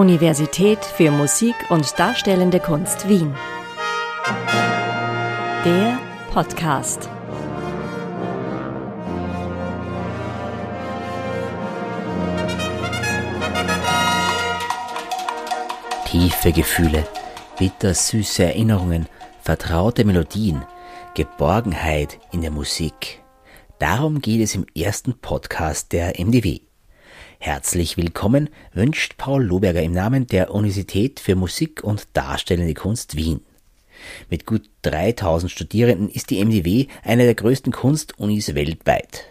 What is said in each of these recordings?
Universität für Musik und Darstellende Kunst Wien. Der Podcast. Tiefe Gefühle, bittersüße Erinnerungen, vertraute Melodien, Geborgenheit in der Musik. Darum geht es im ersten Podcast der MDW. Herzlich willkommen wünscht Paul Loberger im Namen der Universität für Musik und Darstellende Kunst Wien. Mit gut 3000 Studierenden ist die MDW eine der größten Kunstunis weltweit.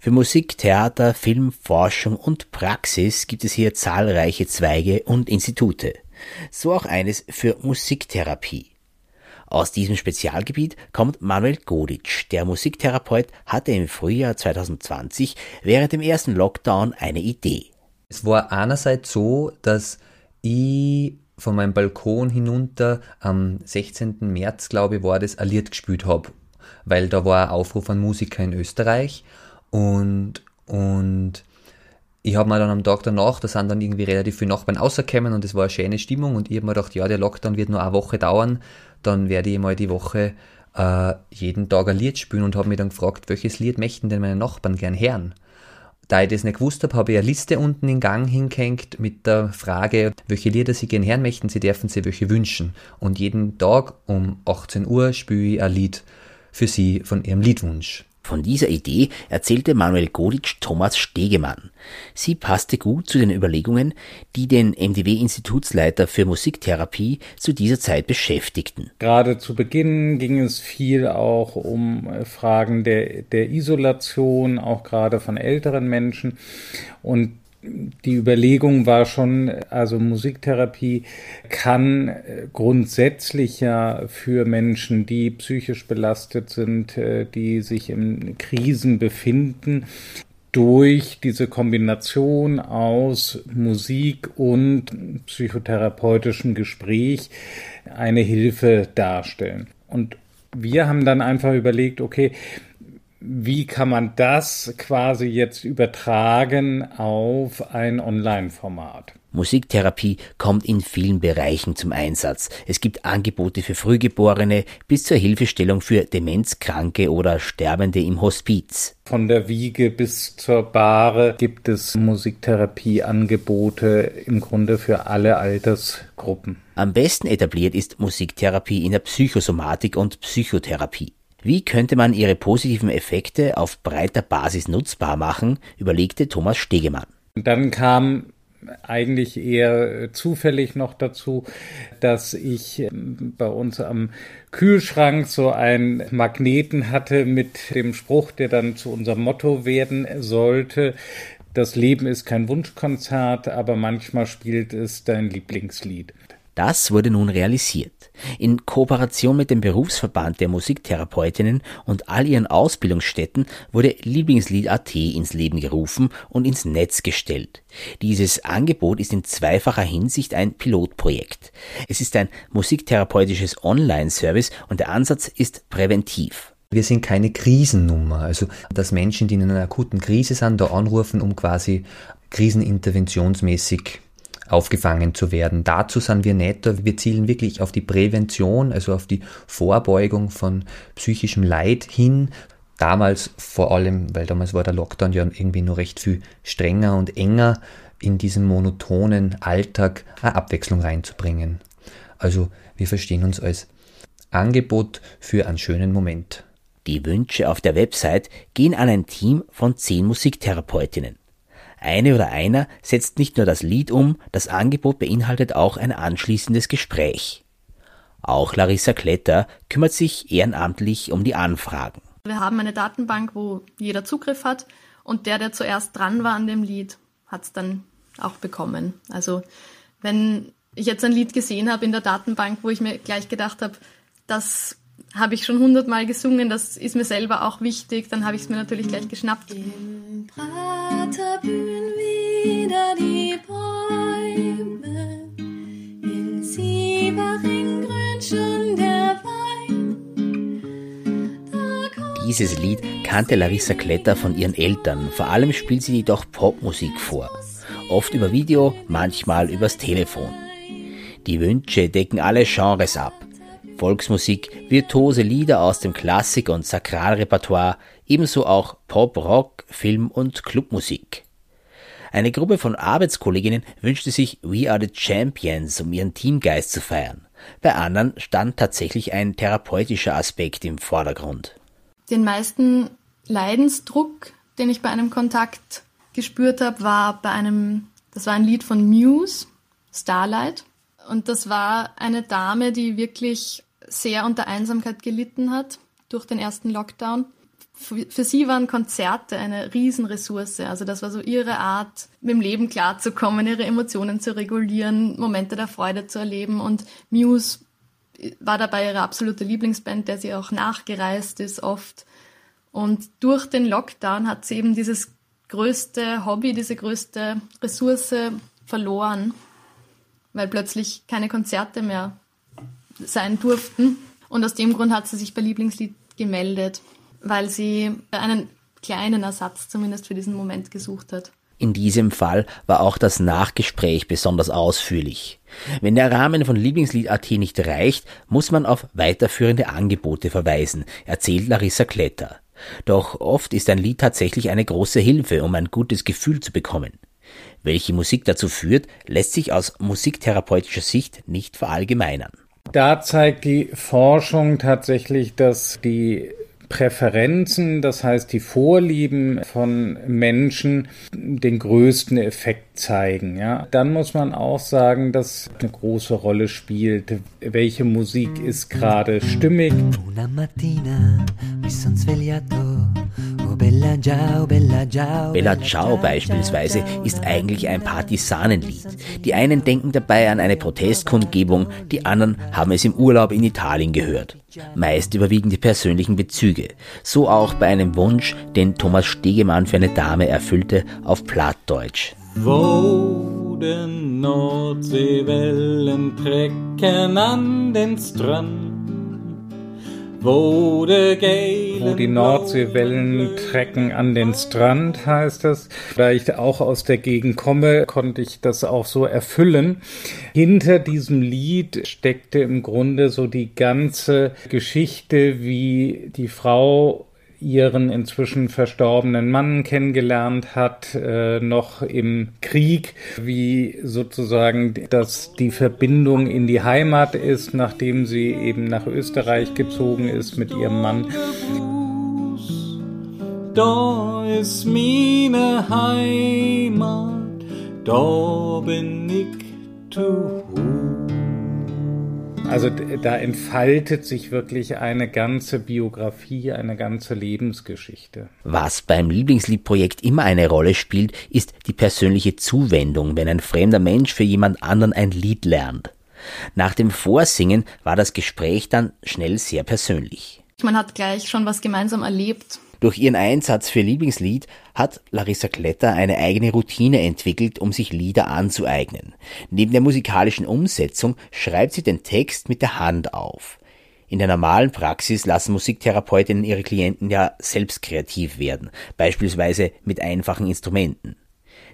Für Musik, Theater, Film, Forschung und Praxis gibt es hier zahlreiche Zweige und Institute. So auch eines für Musiktherapie. Aus diesem Spezialgebiet kommt Manuel Goditsch. Der Musiktherapeut hatte im Frühjahr 2020 während dem ersten Lockdown eine Idee. Es war einerseits so, dass ich von meinem Balkon hinunter am 16. März, glaube ich, war das, ein gespielt habe, weil da war ein Aufruf an Musiker in Österreich und, und ich habe mir dann am Tag danach, da sind dann irgendwie relativ viele Nachbarn rausgekommen und es war eine schöne Stimmung und ich habe mir gedacht, ja, der Lockdown wird nur eine Woche dauern, dann werde ich mal die Woche äh, jeden Tag ein Lied spielen und habe mich dann gefragt, welches Lied möchten denn meine Nachbarn gern hören? Da ich das nicht gewusst habe, habe ich eine Liste unten in Gang hingehängt mit der Frage, welche Lieder Sie gern hören möchten, Sie dürfen Sie welche wünschen. Und jeden Tag um 18 Uhr spiele ich ein Lied für Sie von Ihrem Liedwunsch. Von dieser Idee erzählte Manuel Goditsch Thomas Stegemann. Sie passte gut zu den Überlegungen, die den MDW-Institutsleiter für Musiktherapie zu dieser Zeit beschäftigten. Gerade zu Beginn ging es viel auch um äh, Fragen der, der Isolation, auch gerade von älteren Menschen. Und die Überlegung war schon, also Musiktherapie kann äh, grundsätzlich ja für Menschen, die psychisch belastet sind, äh, die sich in Krisen befinden, durch diese Kombination aus Musik und psychotherapeutischem Gespräch eine Hilfe darstellen. Und wir haben dann einfach überlegt, okay, wie kann man das quasi jetzt übertragen auf ein Online-Format? Musiktherapie kommt in vielen Bereichen zum Einsatz. Es gibt Angebote für Frühgeborene bis zur Hilfestellung für Demenzkranke oder Sterbende im Hospiz. Von der Wiege bis zur Bahre gibt es Musiktherapieangebote im Grunde für alle Altersgruppen. Am besten etabliert ist Musiktherapie in der Psychosomatik und Psychotherapie. Wie könnte man ihre positiven Effekte auf breiter Basis nutzbar machen, überlegte Thomas Stegemann. Dann kam eigentlich eher zufällig noch dazu, dass ich ähm, bei uns am Kühlschrank so einen Magneten hatte mit dem Spruch, der dann zu unserem Motto werden sollte. Das Leben ist kein Wunschkonzert, aber manchmal spielt es dein Lieblingslied. Das wurde nun realisiert. In Kooperation mit dem Berufsverband der Musiktherapeutinnen und all ihren Ausbildungsstätten wurde Lieblingslied.at ins Leben gerufen und ins Netz gestellt. Dieses Angebot ist in zweifacher Hinsicht ein Pilotprojekt. Es ist ein musiktherapeutisches Online-Service und der Ansatz ist präventiv. Wir sind keine Krisennummer, also dass Menschen, die in einer akuten Krise sind, da anrufen, um quasi kriseninterventionsmäßig aufgefangen zu werden. Dazu sind wir nicht Wir zielen wirklich auf die Prävention, also auf die Vorbeugung von psychischem Leid hin. Damals vor allem, weil damals war der Lockdown ja irgendwie nur recht viel strenger und enger, in diesen monotonen Alltag eine Abwechslung reinzubringen. Also wir verstehen uns als Angebot für einen schönen Moment. Die Wünsche auf der Website gehen an ein Team von zehn Musiktherapeutinnen. Eine oder einer setzt nicht nur das Lied um, das Angebot beinhaltet auch ein anschließendes Gespräch. Auch Larissa Kletter kümmert sich ehrenamtlich um die Anfragen. Wir haben eine Datenbank, wo jeder Zugriff hat und der, der zuerst dran war an dem Lied, hat es dann auch bekommen. Also wenn ich jetzt ein Lied gesehen habe in der Datenbank, wo ich mir gleich gedacht habe, das habe ich schon hundertmal gesungen, das ist mir selber auch wichtig, dann habe ich es mir natürlich gleich geschnappt. Im Prater blühen wieder die Bäume, in Sievering grünt schon der. Dieses Lied kannte Larissa Kletter von ihren Eltern, vor allem spielt sie jedoch Popmusik vor. oft über Video, manchmal übers Telefon. Die Wünsche decken alle Genres ab. Volksmusik, virtuose Lieder aus dem Klassik- und Sakralrepertoire, ebenso auch Pop, Rock, Film und Clubmusik. Eine Gruppe von Arbeitskolleginnen wünschte sich We Are the Champions, um ihren Teamgeist zu feiern. Bei anderen stand tatsächlich ein therapeutischer Aspekt im Vordergrund. Den meisten Leidensdruck, den ich bei einem Kontakt gespürt habe, war bei einem, das war ein Lied von Muse, Starlight. Und das war eine Dame, die wirklich sehr unter Einsamkeit gelitten hat durch den ersten Lockdown. Für sie waren Konzerte eine Riesenressource. Also das war so ihre Art, mit dem Leben klarzukommen, ihre Emotionen zu regulieren, Momente der Freude zu erleben. Und Muse war dabei ihre absolute Lieblingsband, der sie auch nachgereist ist oft. Und durch den Lockdown hat sie eben dieses größte Hobby, diese größte Ressource verloren, weil plötzlich keine Konzerte mehr sein durften. Und aus dem Grund hat sie sich bei Lieblingslied gemeldet, weil sie einen kleinen Ersatz zumindest für diesen Moment gesucht hat. In diesem Fall war auch das Nachgespräch besonders ausführlich. Wenn der Rahmen von Lieblingslied.at nicht reicht, muss man auf weiterführende Angebote verweisen, erzählt Larissa Kletter. Doch oft ist ein Lied tatsächlich eine große Hilfe, um ein gutes Gefühl zu bekommen. Welche Musik dazu führt, lässt sich aus musiktherapeutischer Sicht nicht verallgemeinern. Da zeigt die Forschung tatsächlich, dass die Präferenzen, das heißt die Vorlieben von Menschen, den größten Effekt zeigen. Ja. Dann muss man auch sagen, dass eine große Rolle spielt, welche Musik ist gerade stimmig. Una mattina mi son svegliato Bella Ciao, Bella Ciao. Bella Ciao beispielsweise ist eigentlich ein Partisanenlied. Die einen denken dabei an eine Protestkundgebung, die anderen haben es im Urlaub in Italien gehört. Meist überwiegen die persönlichen Bezüge. So auch bei einem Wunsch, den Thomas Stegemann für eine Dame erfüllte, auf Plattdeutsch. Wo den Nordseewellen trecken an den Strand wo, die Nordseewellen trecken an den Strand, heißt es. Da ich auch aus der Gegend komme, konnte ich das auch so erfüllen. Hinter diesem Lied steckte im Grunde so die ganze Geschichte, wie die Frau ihren inzwischen verstorbenen Mann kennengelernt hat, äh, noch im Krieg, wie sozusagen das die Verbindung in die Heimat ist, nachdem sie eben nach Österreich gezogen ist mit ihrem Mann. Da ist meine Heimat, da bin ich zu also da entfaltet sich wirklich eine ganze Biografie, eine ganze Lebensgeschichte. Was beim Lieblingsliedprojekt immer eine Rolle spielt, ist die persönliche Zuwendung, wenn ein fremder Mensch für jemand anderen ein Lied lernt. Nach dem Vorsingen war das Gespräch dann schnell sehr persönlich. Man hat gleich schon was gemeinsam erlebt. Durch ihren Einsatz für Lieblingslied hat Larissa Kletter eine eigene Routine entwickelt, um sich Lieder anzueignen. Neben der musikalischen Umsetzung schreibt sie den Text mit der Hand auf. In der normalen Praxis lassen Musiktherapeutinnen ihre Klienten ja selbst kreativ werden, beispielsweise mit einfachen Instrumenten.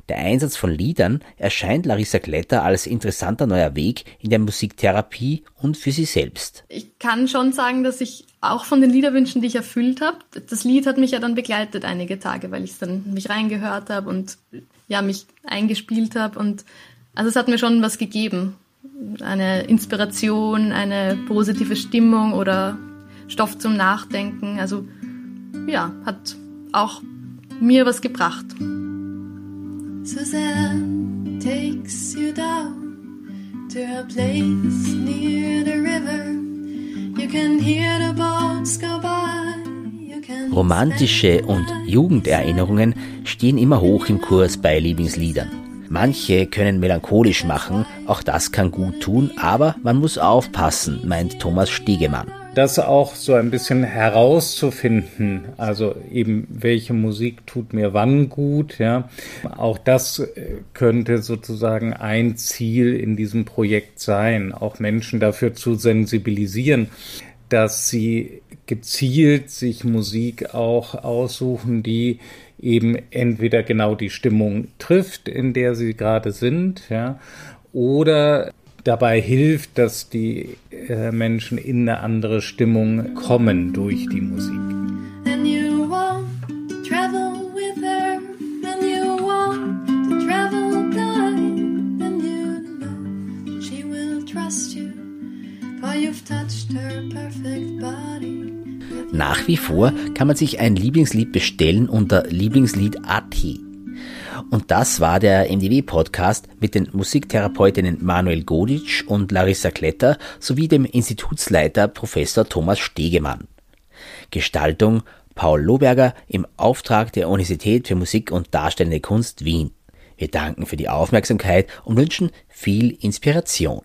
Der Einsatz von Liedern erscheint Larissa Kletter als interessanter neuer Weg in der Musiktherapie und für sie selbst. Ich kann schon sagen, dass ich auch von den Liederwünschen, die ich erfüllt habe, das Lied hat mich ja dann begleitet einige Tage, weil ich dann mich reingehört habe und ja mich eingespielt habe und also es hat mir schon was gegeben, eine Inspiration, eine positive Stimmung oder Stoff zum Nachdenken. Also ja, hat auch mir was gebracht. Suzanne takes you down to a place near the river. Romantische und Jugenderinnerungen stehen immer hoch im Kurs bei Lieblingsliedern. Manche können melancholisch machen, auch das kann gut tun, aber man muss aufpassen, meint Thomas Stegemann das auch so ein bisschen herauszufinden, also eben welche Musik tut mir wann gut, ja. Auch das äh, könnte sozusagen ein Ziel in diesem Projekt sein, auch Menschen dafür zu sensibilisieren, dass sie gezielt sich Musik auch aussuchen, die eben entweder genau die Stimmung trifft, in der sie gerade sind, ja, oder dabei hilft, dass die äh, Menschen in eine andere Stimmung kommen durch die Musik. Nach wie vor kann man sich ein Lieblingslied bestellen unter Lieblingslied.at. Und das war der MDW-Podcast mit den Musiktherapeutinnen Manuel Goditsch und Larissa Kletter sowie dem Institutsleiter Professor Thomas Stegemann. Gestaltung Paul Lohberger im Auftrag der Universität für Musik und Darstellende Kunst Wien. Wir danken für die Aufmerksamkeit und wünschen viel Inspiration.